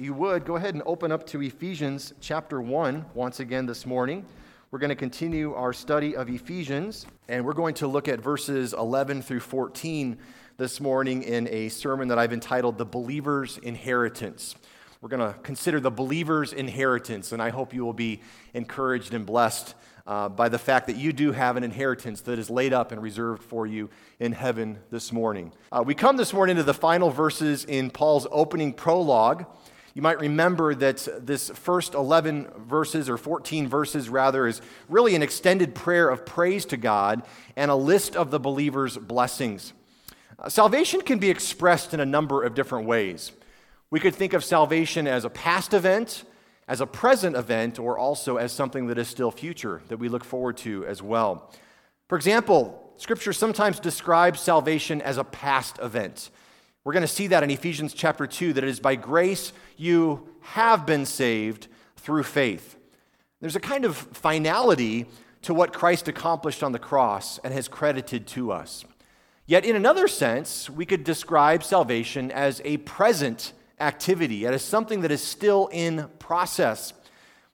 you would, go ahead and open up to Ephesians chapter 1 once again this morning. We're going to continue our study of Ephesians, and we're going to look at verses 11 through 14 this morning in a sermon that I've entitled The Believer's Inheritance. We're going to consider the believer's inheritance, and I hope you will be encouraged and blessed uh, by the fact that you do have an inheritance that is laid up and reserved for you in heaven this morning. Uh, we come this morning to the final verses in Paul's opening prologue. You might remember that this first 11 verses, or 14 verses rather, is really an extended prayer of praise to God and a list of the believer's blessings. Uh, salvation can be expressed in a number of different ways. We could think of salvation as a past event, as a present event or also as something that is still future that we look forward to as well. For example, Scripture sometimes describes salvation as a past event. We're going to see that in Ephesians chapter 2 that it is by grace you have been saved through faith. There's a kind of finality to what Christ accomplished on the cross and has credited to us. Yet, in another sense, we could describe salvation as a present activity. It is something that is still in process.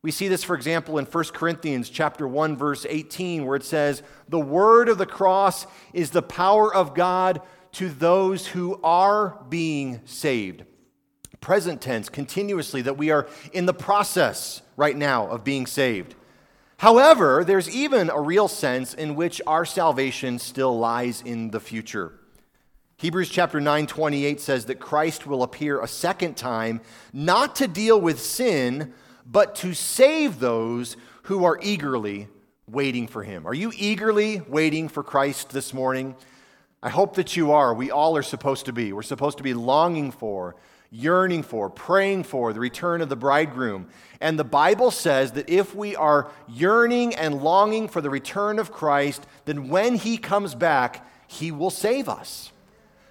We see this, for example, in 1 Corinthians chapter 1, verse 18, where it says, The word of the cross is the power of God to those who are being saved. Present tense, continuously, that we are in the process right now of being saved. However, there's even a real sense in which our salvation still lies in the future. Hebrews chapter 9, 28 says that Christ will appear a second time, not to deal with sin, but to save those who are eagerly waiting for him. Are you eagerly waiting for Christ this morning? I hope that you are. We all are supposed to be. We're supposed to be longing for, yearning for, praying for the return of the bridegroom. And the Bible says that if we are yearning and longing for the return of Christ, then when he comes back, he will save us.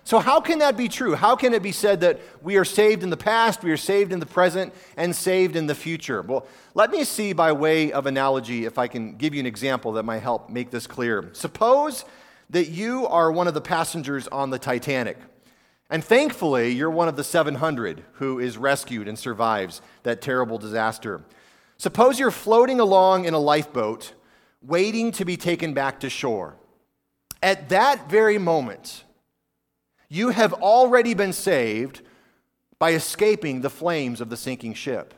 So, how can that be true? How can it be said that we are saved in the past, we are saved in the present, and saved in the future? Well, let me see by way of analogy if I can give you an example that might help make this clear. Suppose that you are one of the passengers on the Titanic, and thankfully, you're one of the 700 who is rescued and survives that terrible disaster. Suppose you're floating along in a lifeboat, waiting to be taken back to shore. At that very moment, you have already been saved by escaping the flames of the sinking ship.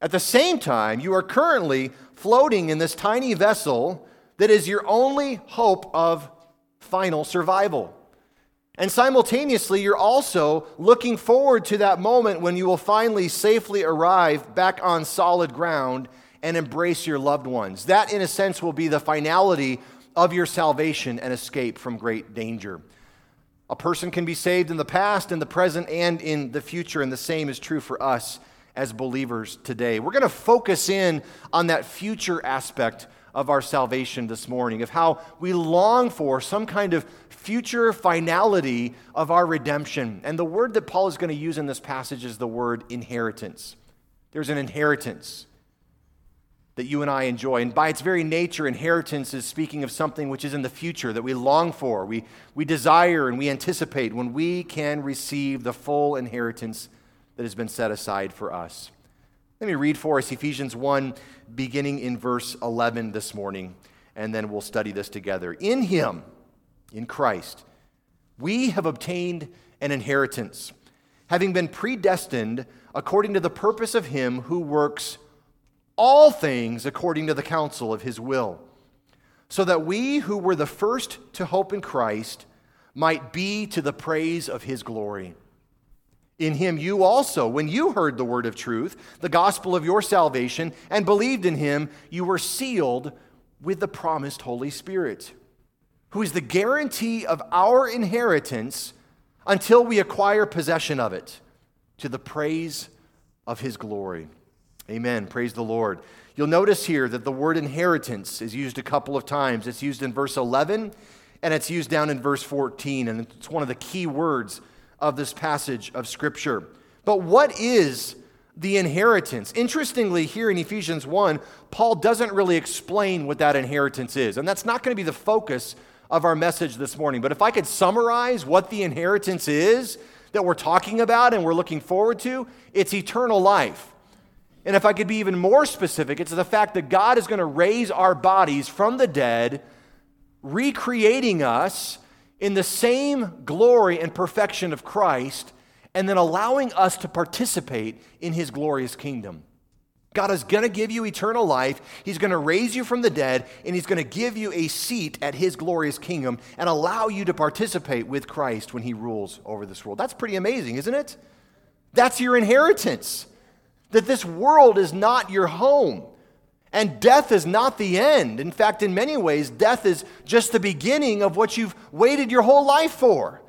At the same time, you are currently floating in this tiny vessel that is your only hope of final survival. And simultaneously, you're also looking forward to that moment when you will finally safely arrive back on solid ground and embrace your loved ones. That, in a sense, will be the finality of your salvation and escape from great danger. A person can be saved in the past, in the present, and in the future, and the same is true for us as believers today. We're going to focus in on that future aspect of our salvation this morning, of how we long for some kind of future finality of our redemption. And the word that Paul is going to use in this passage is the word inheritance. There's an inheritance that you and I enjoy. And by its very nature, inheritance is speaking of something which is in the future that we long for, we, we desire, and we anticipate when we can receive the full inheritance that has been set aside for us. Let me read for us Ephesians 1, beginning in verse 11 this morning, and then we'll study this together. In Him, in Christ, we have obtained an inheritance, having been predestined according to the purpose of Him who works all things according to the counsel of his will, so that we who were the first to hope in Christ might be to the praise of his glory. In him you also, when you heard the word of truth, the gospel of your salvation, and believed in him, you were sealed with the promised Holy Spirit, who is the guarantee of our inheritance until we acquire possession of it, to the praise of his glory. Amen. Praise the Lord. You'll notice here that the word inheritance is used a couple of times. It's used in verse 11 and it's used down in verse 14, and it's one of the key words of this passage of Scripture. But what is the inheritance? Interestingly, here in Ephesians 1, Paul doesn't really explain what that inheritance is, and that's not going to be the focus of our message this morning. But if I could summarize what the inheritance is, that we're talking about and we're looking forward to, it's eternal life. And if I could be even more specific, it's the fact that God is going to raise our bodies from the dead, recreating us in the same glory and perfection of Christ, and then allowing us to participate in his glorious kingdom. God is going to give you eternal life. He's going to raise you from the dead, and He's going to give you a seat at His glorious kingdom and allow you to participate with Christ when He rules over this world. That's pretty amazing, isn't it? That's your inheritance. That this world is not your home. And death is not the end. In fact, in many ways, death is just the beginning of what you've waited your whole life for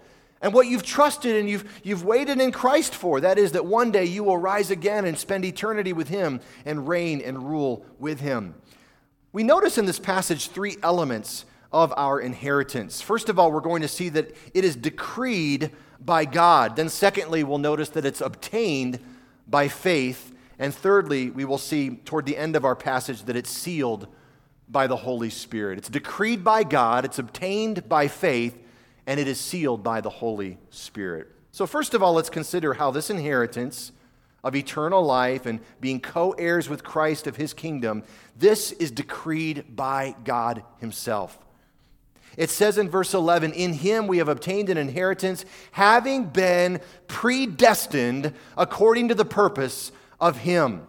and what you've trusted and you've, you've waited in Christ for. That is, that one day you will rise again and spend eternity with Him and reign and rule with Him. We notice in this passage three elements of our inheritance. First of all, we're going to see that it is decreed by God. Then, secondly, we'll notice that it's obtained by faith. And thirdly, we will see toward the end of our passage that it's sealed by the Holy Spirit. It's decreed by God, it's obtained by faith, and it is sealed by the Holy Spirit. So, first of all, let's consider how this inheritance of eternal life and being co heirs with Christ of his kingdom, this is decreed by God himself. It says in verse 11, In him we have obtained an inheritance, having been predestined according to the purpose of him.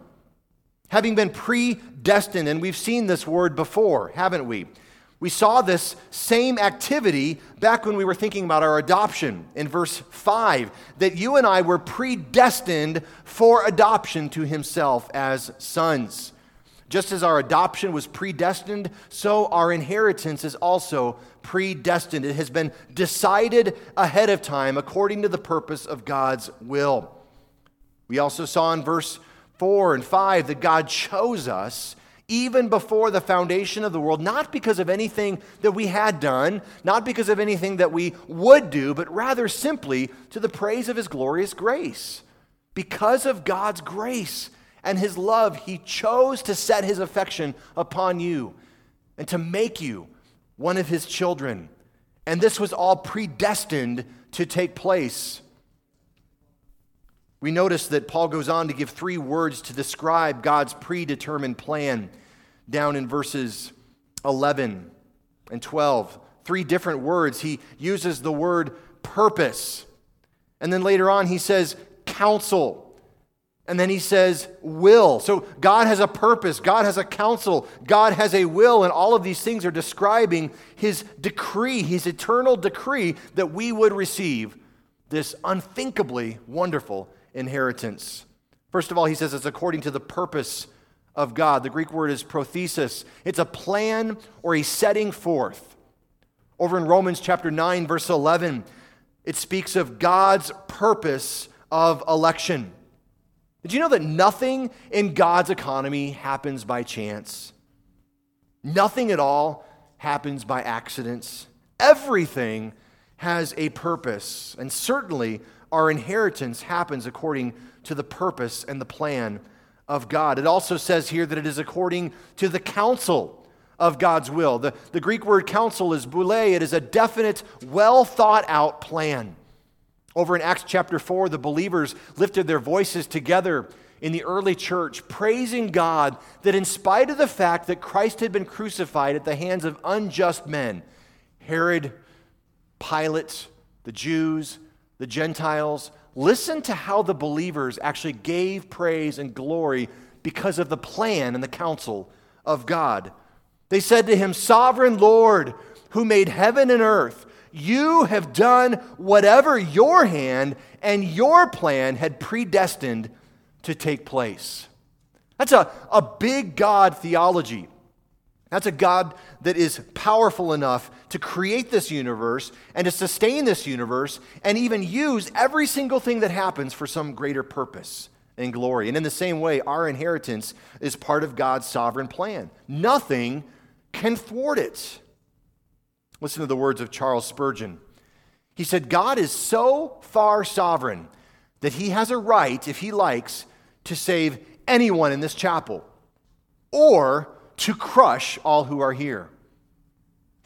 Having been predestined, and we've seen this word before, haven't we? We saw this same activity back when we were thinking about our adoption in verse 5 that you and I were predestined for adoption to Himself as sons. Just as our adoption was predestined, so our inheritance is also predestined. It has been decided ahead of time according to the purpose of God's will. We also saw in verse 4 and 5 that God chose us even before the foundation of the world, not because of anything that we had done, not because of anything that we would do, but rather simply to the praise of His glorious grace. Because of God's grace and His love, He chose to set His affection upon you and to make you one of His children. And this was all predestined to take place. We notice that Paul goes on to give three words to describe God's predetermined plan down in verses 11 and 12. Three different words. He uses the word purpose. And then later on, he says counsel. And then he says will. So God has a purpose, God has a counsel, God has a will, and all of these things are describing his decree, his eternal decree that we would receive this unthinkably wonderful inheritance. First of all, he says it's according to the purpose of God. The Greek word is prothesis, it's a plan or a setting forth. Over in Romans chapter 9, verse 11, it speaks of God's purpose of election. Did you know that nothing in God's economy happens by chance? Nothing at all happens by accidents. Everything has a purpose, and certainly our inheritance happens according to the purpose and the plan of God. It also says here that it is according to the counsel of God's will. The, the Greek word counsel is boule, it is a definite, well thought out plan. Over in Acts chapter 4, the believers lifted their voices together in the early church, praising God that in spite of the fact that Christ had been crucified at the hands of unjust men, Herod, Pilate, the Jews, the Gentiles, listen to how the believers actually gave praise and glory because of the plan and the counsel of God. They said to him, Sovereign Lord, who made heaven and earth, you have done whatever your hand and your plan had predestined to take place. That's a, a big God theology. That's a God that is powerful enough to create this universe and to sustain this universe and even use every single thing that happens for some greater purpose and glory. And in the same way, our inheritance is part of God's sovereign plan. Nothing can thwart it. Listen to the words of Charles Spurgeon. He said, God is so far sovereign that he has a right, if he likes, to save anyone in this chapel or to crush all who are here.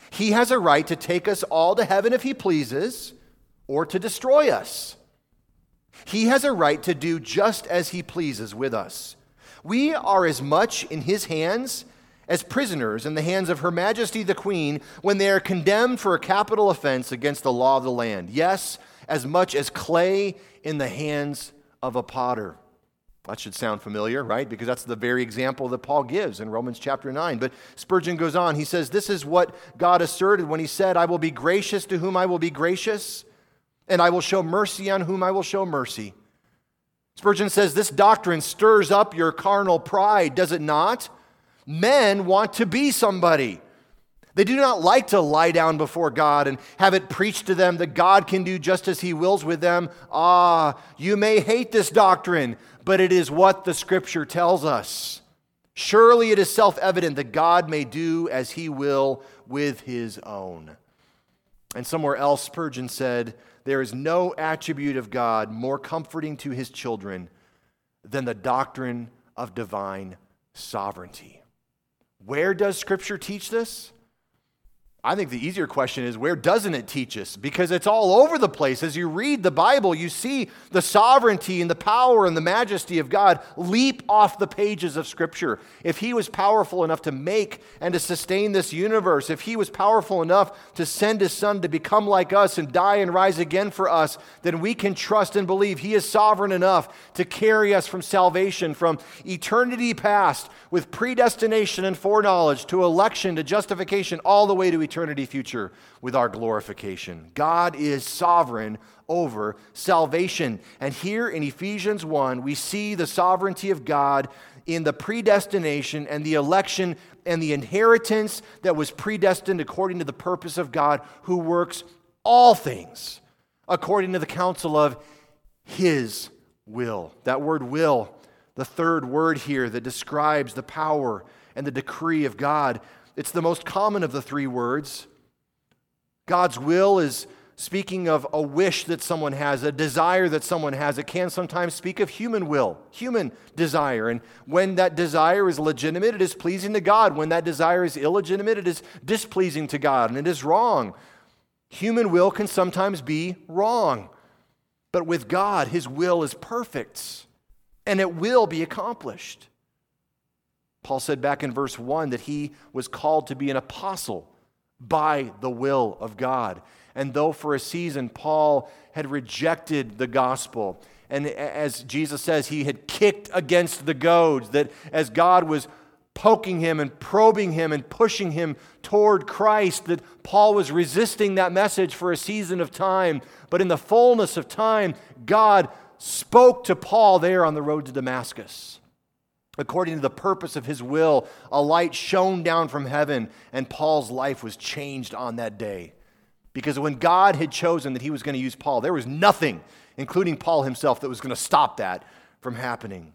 He has a right to take us all to heaven if he pleases, or to destroy us. He has a right to do just as he pleases with us. We are as much in his hands as prisoners in the hands of Her Majesty the Queen when they are condemned for a capital offense against the law of the land. Yes, as much as clay in the hands of a potter. That should sound familiar, right? Because that's the very example that Paul gives in Romans chapter 9. But Spurgeon goes on. He says, This is what God asserted when he said, I will be gracious to whom I will be gracious, and I will show mercy on whom I will show mercy. Spurgeon says, This doctrine stirs up your carnal pride, does it not? Men want to be somebody. They do not like to lie down before God and have it preached to them that God can do just as He wills with them. Ah, you may hate this doctrine, but it is what the Scripture tells us. Surely it is self evident that God may do as He will with His own. And somewhere else, Spurgeon said, There is no attribute of God more comforting to His children than the doctrine of divine sovereignty. Where does Scripture teach this? I think the easier question is where doesn't it teach us? Because it's all over the place. As you read the Bible, you see the sovereignty and the power and the majesty of God leap off the pages of Scripture. If He was powerful enough to make and to sustain this universe, if He was powerful enough to send His Son to become like us and die and rise again for us, then we can trust and believe He is sovereign enough to carry us from salvation, from eternity past, with predestination and foreknowledge, to election, to justification, all the way to eternity eternity future with our glorification. God is sovereign over salvation. And here in Ephesians 1, we see the sovereignty of God in the predestination and the election and the inheritance that was predestined according to the purpose of God, who works all things according to the counsel of his will. That word will, the third word here that describes the power and the decree of God, it's the most common of the three words. God's will is speaking of a wish that someone has, a desire that someone has. It can sometimes speak of human will, human desire. And when that desire is legitimate, it is pleasing to God. When that desire is illegitimate, it is displeasing to God and it is wrong. Human will can sometimes be wrong. But with God, His will is perfect and it will be accomplished. Paul said back in verse 1 that he was called to be an apostle by the will of God. And though for a season Paul had rejected the gospel, and as Jesus says, he had kicked against the goads, that as God was poking him and probing him and pushing him toward Christ, that Paul was resisting that message for a season of time. But in the fullness of time, God spoke to Paul there on the road to Damascus according to the purpose of his will, a light shone down from heaven, and Paul's life was changed on that day. Because when God had chosen that he was going to use Paul, there was nothing, including Paul himself, that was going to stop that from happening.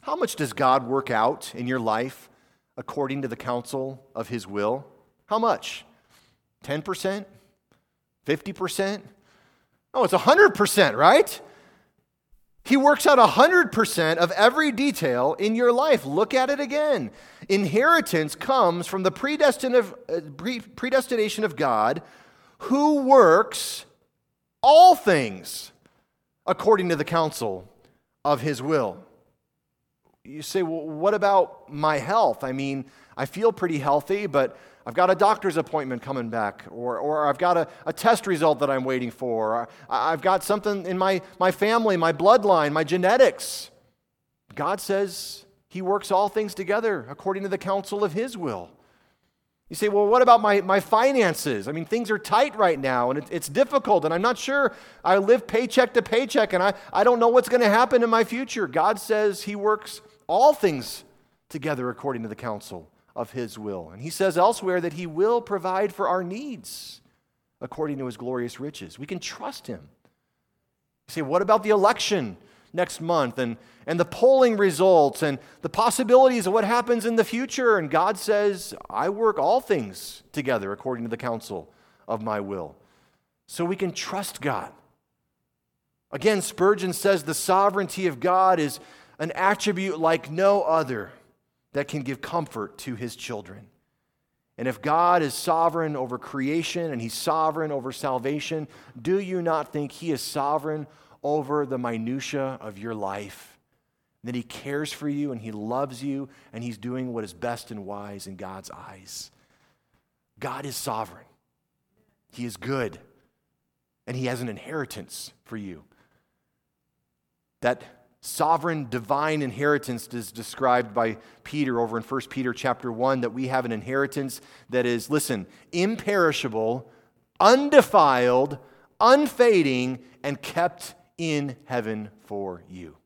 How much does God work out in your life according to the counsel of his will? How much? 10%? 50%? Oh, it's 100%, right? He works out 100% of every detail in your life. Look at it again. Inheritance comes from the uh, predestination of God who works all things according to the counsel of his will. You say, well, what about my health? I mean, I feel pretty healthy, but I've got a doctor's appointment coming back, or, or I've got a, a test result that I'm waiting for, I've got something in my, my family, my bloodline, my genetics. God says He works all things together according to the counsel of His will. You say, well, what about my, my finances? I mean, things are tight right now and it, it's difficult, and I'm not sure. I live paycheck to paycheck, and I, I don't know what's going to happen in my future. God says He works all things together according to the counsel of his will. And he says elsewhere that he will provide for our needs according to his glorious riches. We can trust him. You say, what about the election next month and, and the polling results and the possibilities of what happens in the future? And God says, I work all things together according to the counsel of my will. So we can trust God. Again, Spurgeon says the sovereignty of God is an attribute like no other that can give comfort to his children. And if God is sovereign over creation and he's sovereign over salvation, do you not think he is sovereign over the minutiae of your life. That He cares for you and He loves you and He's doing what is best and wise in God's eyes. God is sovereign, He is good, and He has an inheritance for you. That sovereign divine inheritance is described by Peter over in 1 Peter chapter 1 that we have an inheritance that is listen imperishable undefiled unfading and kept in heaven for you.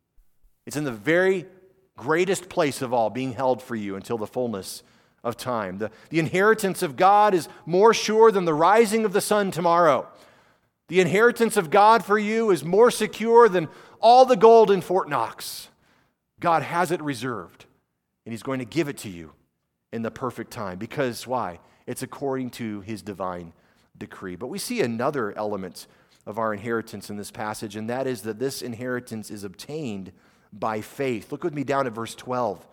It's in the very greatest place of all being held for you until the fullness of time. The, the inheritance of God is more sure than the rising of the sun tomorrow. The inheritance of God for you is more secure than all the gold in Fort Knox. God has it reserved, and He's going to give it to you in the perfect time. Because why? It's according to His divine decree. But we see another element of our inheritance in this passage, and that is that this inheritance is obtained by faith. Look with me down at verse 12.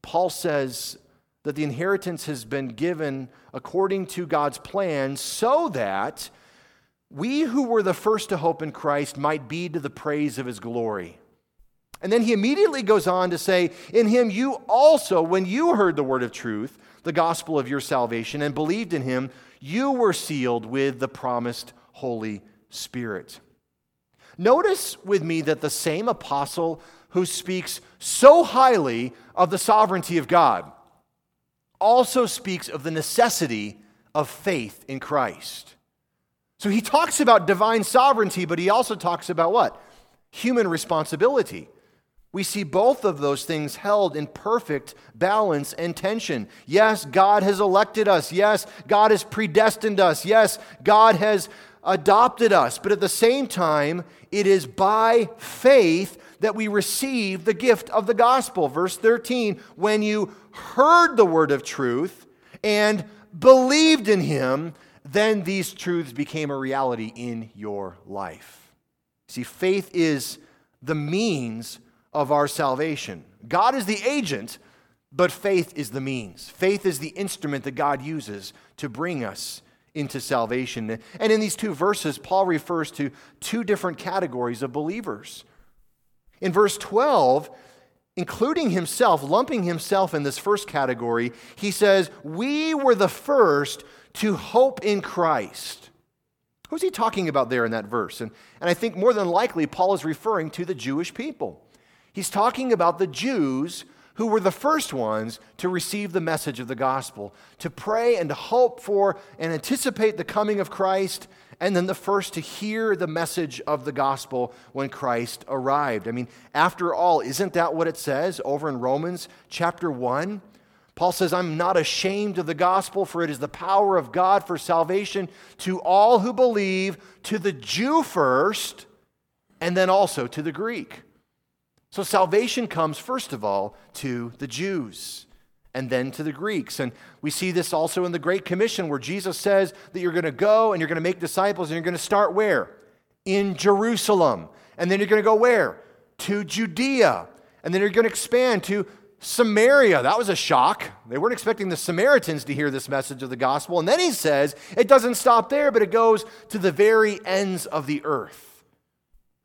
Paul says that the inheritance has been given according to God's plan so that we who were the first to hope in Christ might be to the praise of his glory. And then he immediately goes on to say, In him you also, when you heard the word of truth, the gospel of your salvation, and believed in him, you were sealed with the promised Holy Spirit. Notice with me that the same apostle who speaks so highly of the sovereignty of God also speaks of the necessity of faith in Christ. So he talks about divine sovereignty, but he also talks about what? Human responsibility. We see both of those things held in perfect balance and tension. Yes, God has elected us. Yes, God has predestined us. Yes, God has adopted us. But at the same time, it is by faith that we receive the gift of the gospel. Verse 13, when you heard the word of truth and believed in him, then these truths became a reality in your life. See, faith is the means of our salvation. God is the agent, but faith is the means. Faith is the instrument that God uses to bring us into salvation. And in these two verses, Paul refers to two different categories of believers. In verse 12, including himself, lumping himself in this first category, he says, We were the first to hope in Christ. Who's he talking about there in that verse? And, and I think more than likely, Paul is referring to the Jewish people. He's talking about the Jews who were the first ones to receive the message of the gospel, to pray and to hope for and anticipate the coming of Christ, and then the first to hear the message of the gospel when Christ arrived. I mean, after all, isn't that what it says over in Romans chapter 1? Paul says, I'm not ashamed of the gospel, for it is the power of God for salvation to all who believe, to the Jew first, and then also to the Greek. So salvation comes, first of all, to the Jews and then to the Greeks. And we see this also in the Great Commission, where Jesus says that you're going to go and you're going to make disciples and you're going to start where? In Jerusalem. And then you're going to go where? To Judea. And then you're going to expand to Samaria. That was a shock. They weren't expecting the Samaritans to hear this message of the gospel. And then he says it doesn't stop there, but it goes to the very ends of the earth.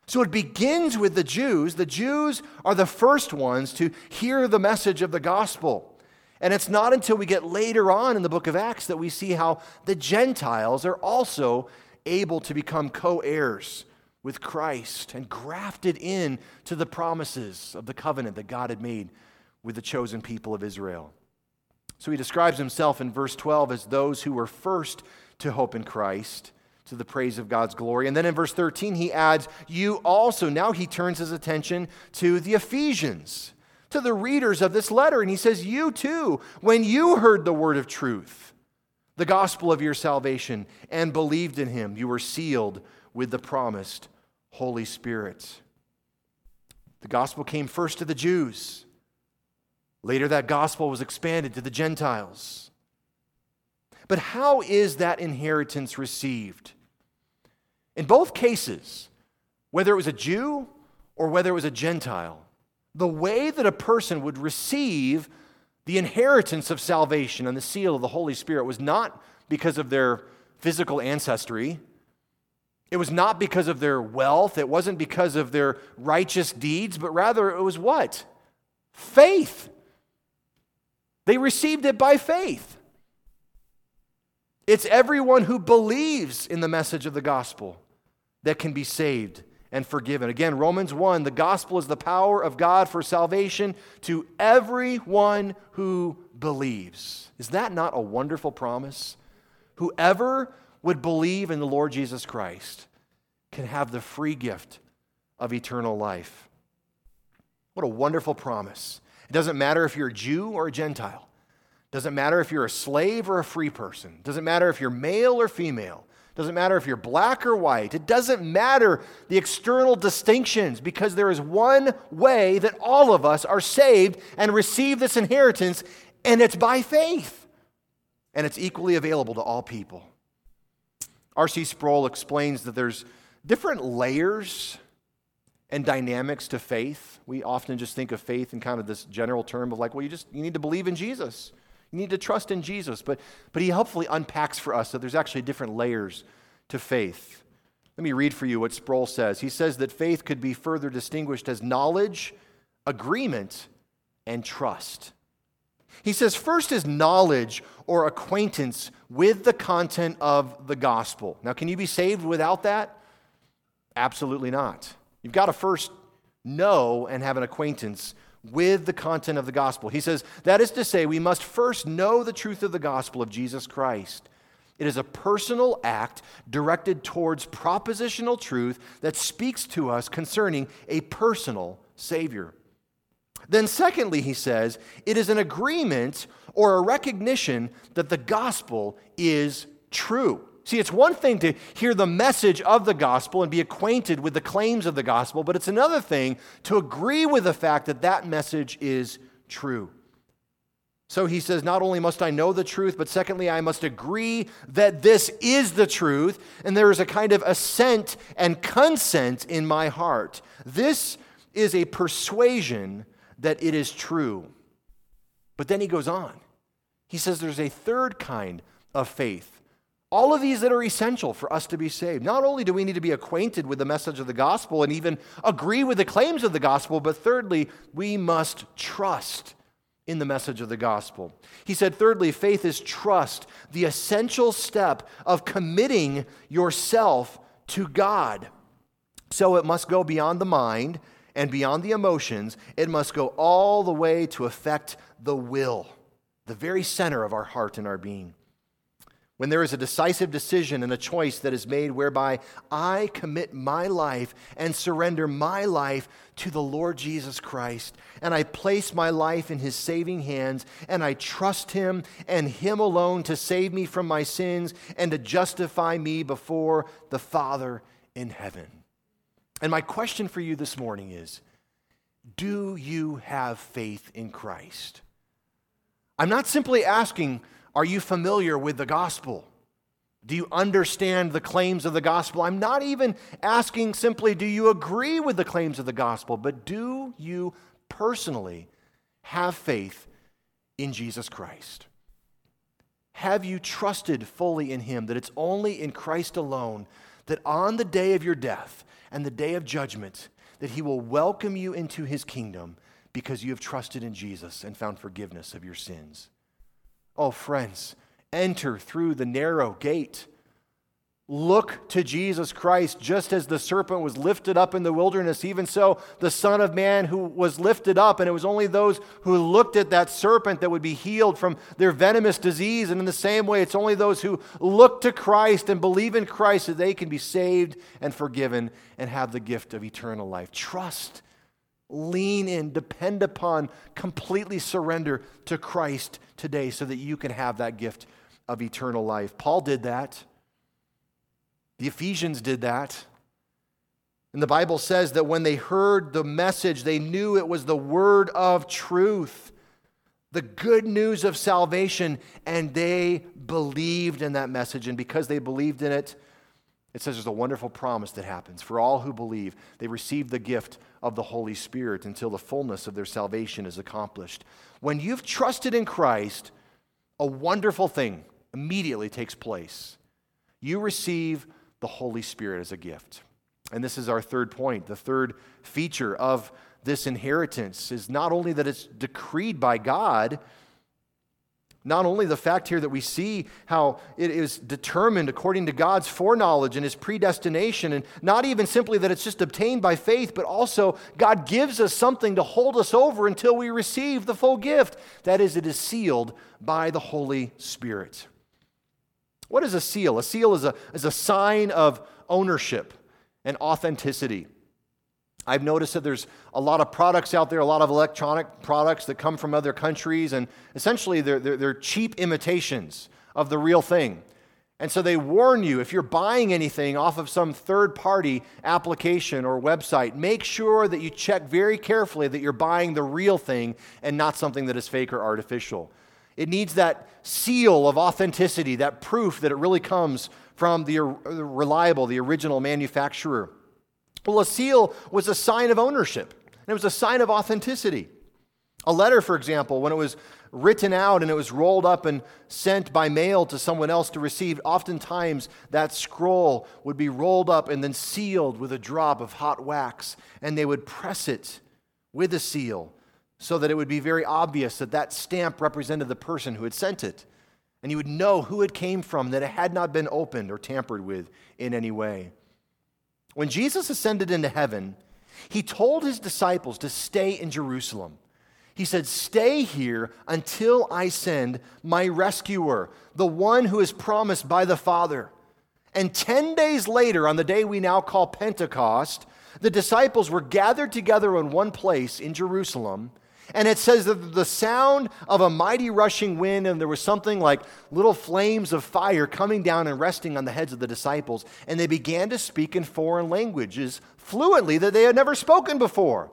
So it begins with the Jews. The Jews are the first ones to hear the message of the gospel. And it's not until we get later on in the book of Acts that we see how the Gentiles are also able to become co heirs with Christ and grafted in to the promises of the covenant that God had made with the chosen people of Israel. So he describes himself in verse 12 as those who were first to hope in Christ to the praise of God's glory. And then in verse 13, he adds, You also. Now he turns his attention to the Ephesians, to the readers of this letter. And he says, You too, when you heard the word of truth, the gospel of your salvation, and believed in him, you were sealed with the promised Holy Spirit. The gospel came first to the Jews. Later, that gospel was expanded to the Gentiles. But how is that inheritance received? In both cases, whether it was a Jew or whether it was a Gentile, the way that a person would receive the inheritance of salvation and the seal of the Holy Spirit was not because of their physical ancestry. It was not because of their wealth, it wasn't because of their righteous deeds, but rather it was what? Faith. They received it by faith. It's everyone who believes in the message of the gospel that can be saved and forgiven. Again, Romans 1 the gospel is the power of God for salvation to everyone who believes. Is that not a wonderful promise? Whoever would believe in the Lord Jesus Christ can have the free gift of eternal life. What a wonderful promise. Doesn't matter if you're a Jew or a Gentile. Doesn't matter if you're a slave or a free person. Doesn't matter if you're male or female. Doesn't matter if you're black or white. It doesn't matter the external distinctions because there is one way that all of us are saved and receive this inheritance, and it's by faith. And it's equally available to all people. R.C. Sproul explains that there's different layers and dynamics to faith. We often just think of faith in kind of this general term of like, well, you just you need to believe in Jesus. You need to trust in Jesus. But, but he helpfully unpacks for us that there's actually different layers to faith. Let me read for you what Sproul says. He says that faith could be further distinguished as knowledge, agreement, and trust. He says, first is knowledge or acquaintance with the content of the gospel. Now, can you be saved without that? Absolutely not. You've got to first know and have an acquaintance with the content of the gospel. He says, that is to say, we must first know the truth of the gospel of Jesus Christ. It is a personal act directed towards propositional truth that speaks to us concerning a personal Savior. Then, secondly, he says, it is an agreement or a recognition that the gospel is true. See, it's one thing to hear the message of the gospel and be acquainted with the claims of the gospel, but it's another thing to agree with the fact that that message is true. So he says, Not only must I know the truth, but secondly, I must agree that this is the truth, and there is a kind of assent and consent in my heart. This is a persuasion that it is true. But then he goes on. He says there's a third kind of faith all of these that are essential for us to be saved. Not only do we need to be acquainted with the message of the gospel and even agree with the claims of the gospel, but thirdly, we must trust in the message of the gospel. He said, thirdly, faith is trust, the essential step of committing yourself to God. So it must go beyond the mind and beyond the emotions, it must go all the way to affect the will, the very center of our heart and our being when there is a decisive decision and a choice that is made whereby I commit my life and surrender my life to the Lord Jesus Christ, and I place my life in his saving hands, and I trust him and him alone to save me from my sins and to justify me before the Father in heaven. And my question for you this morning is Do you have faith in Christ? I'm not simply asking, are you familiar with the gospel? Do you understand the claims of the gospel? I'm not even asking simply, do you agree with the claims of the gospel, but do you personally have faith in Jesus Christ? Have you trusted fully in Him that it's only in Christ alone that on the day of your death and the day of judgment, that He will welcome you into His kingdom because you have trusted in Jesus and found forgiveness of your sins? Oh, friends, enter through the narrow gate. Look to Jesus Christ, just as the serpent was lifted up in the wilderness, even so the Son of Man who was lifted up, and it was only those who looked at that serpent that would be healed from their venomous disease. And in the same way, it's only those who look to Christ and believe in Christ that they can be saved and forgiven and have the gift of eternal life. Trust Lean in, depend upon, completely surrender to Christ today so that you can have that gift of eternal life. Paul did that. The Ephesians did that. And the Bible says that when they heard the message, they knew it was the word of truth, the good news of salvation, and they believed in that message. And because they believed in it, it says there's a wonderful promise that happens. For all who believe, they receive the gift of the Holy Spirit until the fullness of their salvation is accomplished. When you've trusted in Christ, a wonderful thing immediately takes place. You receive the Holy Spirit as a gift. And this is our third point. The third feature of this inheritance is not only that it's decreed by God, not only the fact here that we see how it is determined according to God's foreknowledge and his predestination, and not even simply that it's just obtained by faith, but also God gives us something to hold us over until we receive the full gift. That is, it is sealed by the Holy Spirit. What is a seal? A seal is a, is a sign of ownership and authenticity. I've noticed that there's a lot of products out there, a lot of electronic products that come from other countries, and essentially they're, they're, they're, cheap imitations of the real thing. And so they warn you if you're buying anything off of some third party application or website, make sure that you check very carefully that you're buying the real thing and not something that is fake or artificial. It needs that seal of authenticity, that proof that it really comes from the reliable, the original manufacturer. Well, a seal was a sign of ownership, and it was a sign of authenticity. A letter, for example, when it was written out and it was rolled up and sent by mail to someone else to receive, oftentimes that scroll would be rolled up and then sealed with a drop of hot wax, and they would press it with a seal so that it would be very obvious that that stamp represented the person who had sent it. And you would know who it came from, that it had not been opened or tampered with in any way. When Jesus ascended into heaven, he told his disciples to stay in Jerusalem. He said, Stay here until I send my rescuer, the one who is promised by the Father. And 10 days later, on the day we now call Pentecost, the disciples were gathered together in one place in Jerusalem and it says that the sound of a mighty rushing wind, and there was something like little flames of fire coming down and resting on the heads of the disciples. And they began to speak in foreign languages fluently that they had never spoken before.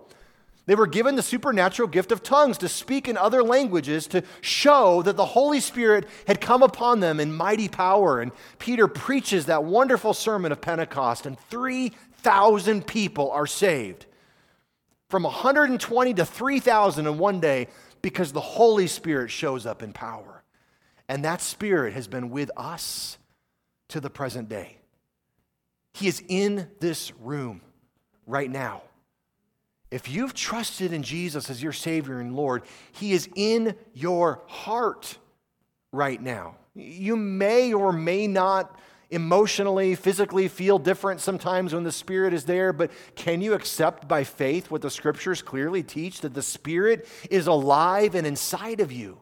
They were given the supernatural gift of tongues to speak in other languages to show that the Holy Spirit had come upon them in mighty power. And Peter preaches that wonderful sermon of Pentecost, and 3,000 people are saved from 120 to 3,000 in one day because the Holy Spirit shows up in power. And that Spirit has been with us to the present day. He is in this room right now. If you've trusted in Jesus as your Savior and Lord, He is in your heart right now. You may or may not emotionally, physically feel different sometimes when the Spirit is there, but can you accept by faith what the scriptures clearly teach that the Spirit is alive and inside of you?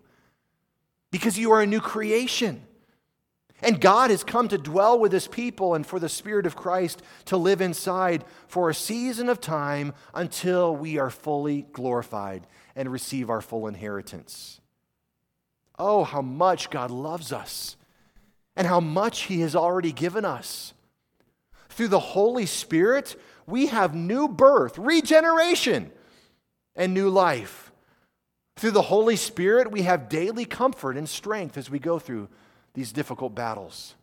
Because you are a new creation. And God has come to dwell with his people and for the Spirit of Christ to live inside for a season of time until we are fully glorified and receive our full inheritance. Oh, how much God loves us and how much He has already given us. Through the Holy Spirit, we have new birth, regeneration, and new life. Through the Holy Spirit, we have daily comfort and strength as we go through these difficult battles.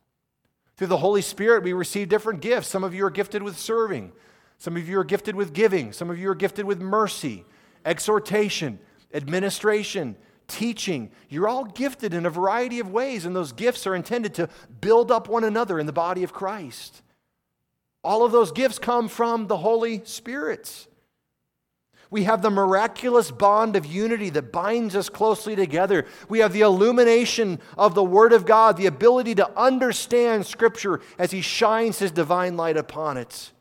Through the Holy Spirit, we receive different gifts. Some of you are gifted with serving, some of you are gifted with giving, some of you are gifted with mercy, exhortation, administration, teaching. You're all gifted in a variety of ways, and those gifts are intended to build up one another in the body of Christ. All of those gifts come from the Holy Spirit. We have the miraculous bond of unity that binds us closely together. We have the illumination of the Word of God, the ability to understand Scripture as He shines His divine light upon it.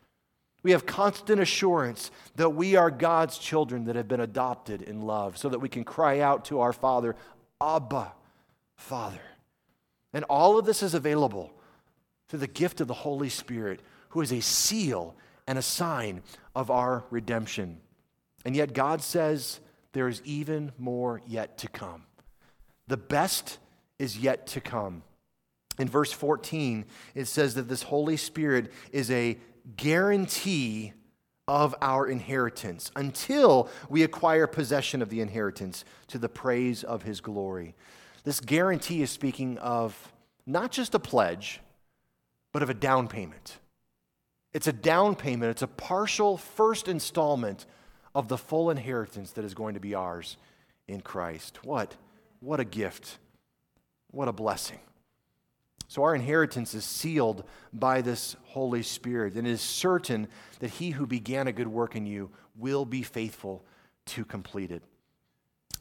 We have constant assurance that we are God's children that have been adopted in love so that we can cry out to our Father, Abba, Father. And all of this is available through the gift of the Holy Spirit, who is a seal and a sign of our redemption. And yet, God says there is even more yet to come. The best is yet to come. In verse 14, it says that this Holy Spirit is a guarantee of our inheritance until we acquire possession of the inheritance to the praise of his glory. This guarantee is speaking of not just a pledge, but of a down payment. It's a down payment, it's a partial first installment of the full inheritance that is going to be ours in Christ. What? What a gift. What a blessing. So our inheritance is sealed by this Holy Spirit, and it is certain that he who began a good work in you will be faithful to complete it.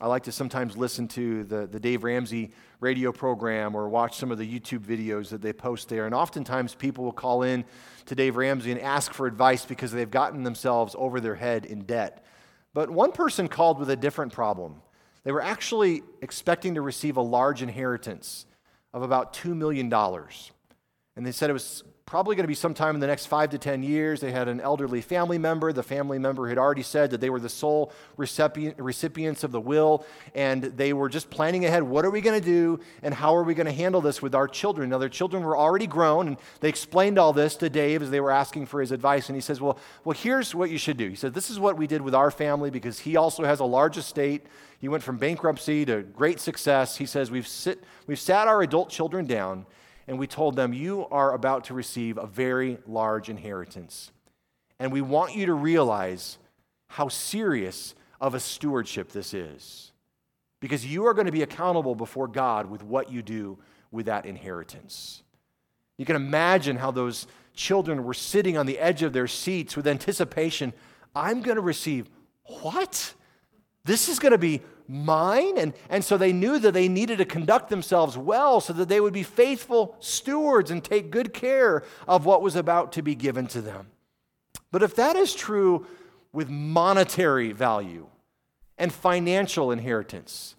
I like to sometimes listen to the, the Dave Ramsey radio program or watch some of the YouTube videos that they post there. And oftentimes people will call in to Dave Ramsey and ask for advice because they've gotten themselves over their head in debt. But one person called with a different problem. They were actually expecting to receive a large inheritance of about $2 million. And they said it was probably going to be sometime in the next five to 10 years. They had an elderly family member. The family member had already said that they were the sole recipient, recipients of the will, and they were just planning ahead. What are we going to do, and how are we going to handle this with our children? Now, their children were already grown, and they explained all this to Dave as they were asking for his advice. And he says, Well, well here's what you should do. He said, This is what we did with our family because he also has a large estate. He went from bankruptcy to great success. He says, We've, sit, we've sat our adult children down and we told them, You are about to receive a very large inheritance. And we want you to realize how serious of a stewardship this is. Because you are going to be accountable before God with what you do with that inheritance. You can imagine how those children were sitting on the edge of their seats with anticipation I'm going to receive what? This is going to be mine. And, and so they knew that they needed to conduct themselves well so that they would be faithful stewards and take good care of what was about to be given to them. But if that is true with monetary value and financial inheritance,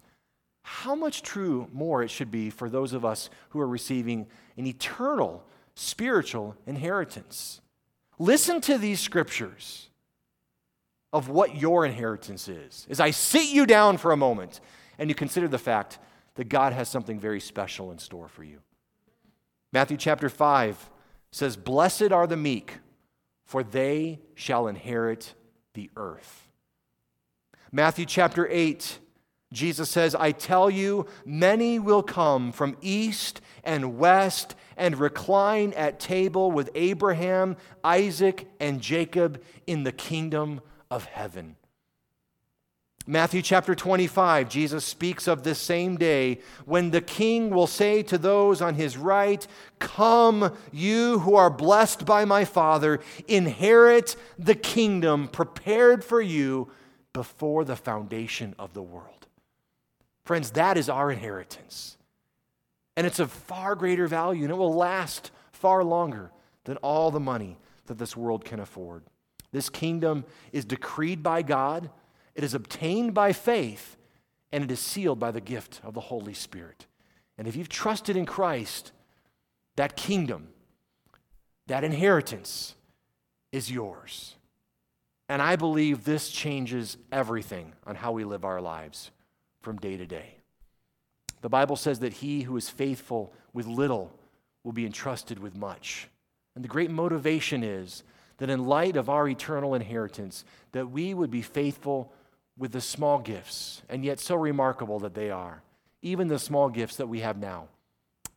how much true more it should be for those of us who are receiving an eternal spiritual inheritance. Listen to these scriptures of what your inheritance is. As I sit you down for a moment and you consider the fact that God has something very special in store for you. Matthew chapter 5 says, Blessed are the meek, for they shall inherit the earth. Matthew chapter 8, Jesus says, I tell you, many will come from east and west and recline at table with Abraham, Isaac, and Jacob in the kingdom of heaven. Matthew chapter 25, Jesus speaks of this same day when the king will say to those on his right, Come, you who are blessed by my Father, inherit the kingdom prepared for you before the foundation of the world. Friends, that is our inheritance. And it's of far greater value, and it will last far longer than all the money that this world can afford. This kingdom is decreed by God, it is obtained by faith, and it is sealed by the gift of the Holy Spirit. And if you've trusted in Christ, that kingdom, that inheritance is yours. And I believe this changes everything on how we live our lives from day to day. The Bible says that he who is faithful with little will be entrusted with much. And the great motivation is that in light of our eternal inheritance, that we would be faithful with the small gifts, and yet so remarkable that they are, even the small gifts that we have now,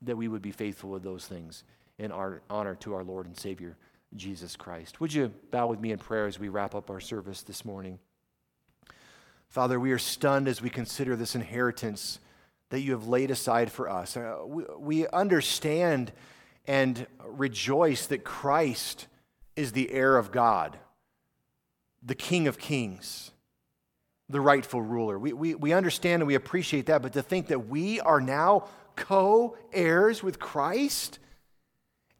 that we would be faithful with those things in our honor to our Lord and Savior, Jesus Christ. Would you bow with me in prayer as we wrap up our service this morning? Father, we are stunned as we consider this inheritance that you have laid aside for us. Uh, we, we understand and rejoice that Christ is the heir of God, the King of Kings, the rightful ruler. We, we, we understand and we appreciate that, but to think that we are now co heirs with Christ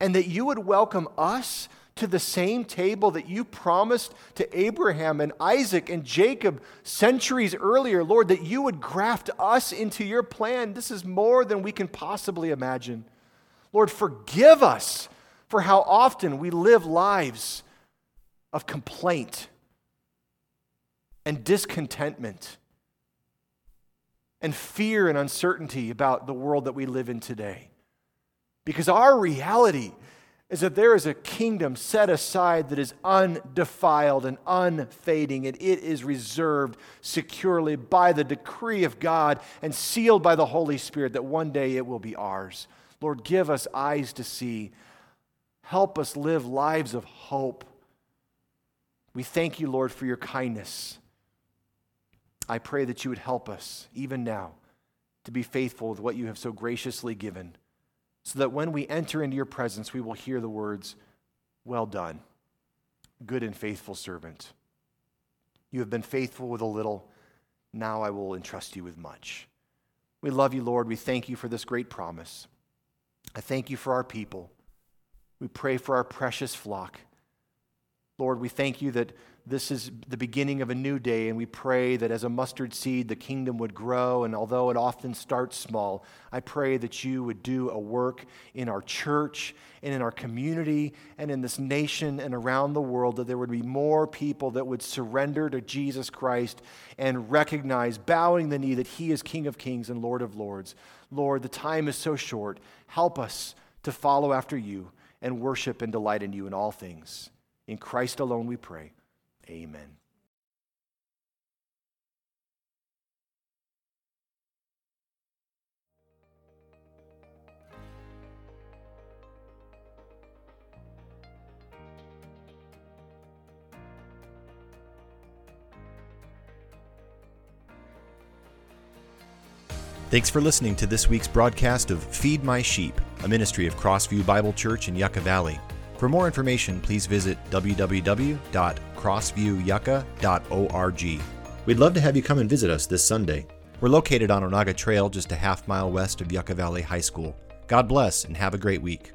and that you would welcome us to the same table that you promised to Abraham and Isaac and Jacob centuries earlier, Lord, that you would graft us into your plan. This is more than we can possibly imagine. Lord, forgive us for how often we live lives of complaint and discontentment and fear and uncertainty about the world that we live in today. Because our reality is that there is a kingdom set aside that is undefiled and unfading, and it is reserved securely by the decree of God and sealed by the Holy Spirit that one day it will be ours. Lord, give us eyes to see Help us live lives of hope. We thank you, Lord, for your kindness. I pray that you would help us, even now, to be faithful with what you have so graciously given so that when we enter into your presence, we will hear the words, Well done, good and faithful servant. You have been faithful with a little, now I will entrust you with much. We love you, Lord. We thank you for this great promise. I thank you for our people. We pray for our precious flock. Lord, we thank you that this is the beginning of a new day, and we pray that as a mustard seed, the kingdom would grow. And although it often starts small, I pray that you would do a work in our church and in our community and in this nation and around the world, that there would be more people that would surrender to Jesus Christ and recognize, bowing the knee, that He is King of kings and Lord of lords. Lord, the time is so short. Help us to follow after you and worship and delight in you in all things. In Christ alone we pray. Amen. Thanks for listening to this week's broadcast of Feed My Sheep, a ministry of Crossview Bible Church in Yucca Valley. For more information, please visit www.crossviewyucca.org. We'd love to have you come and visit us this Sunday. We're located on Onaga Trail, just a half mile west of Yucca Valley High School. God bless and have a great week.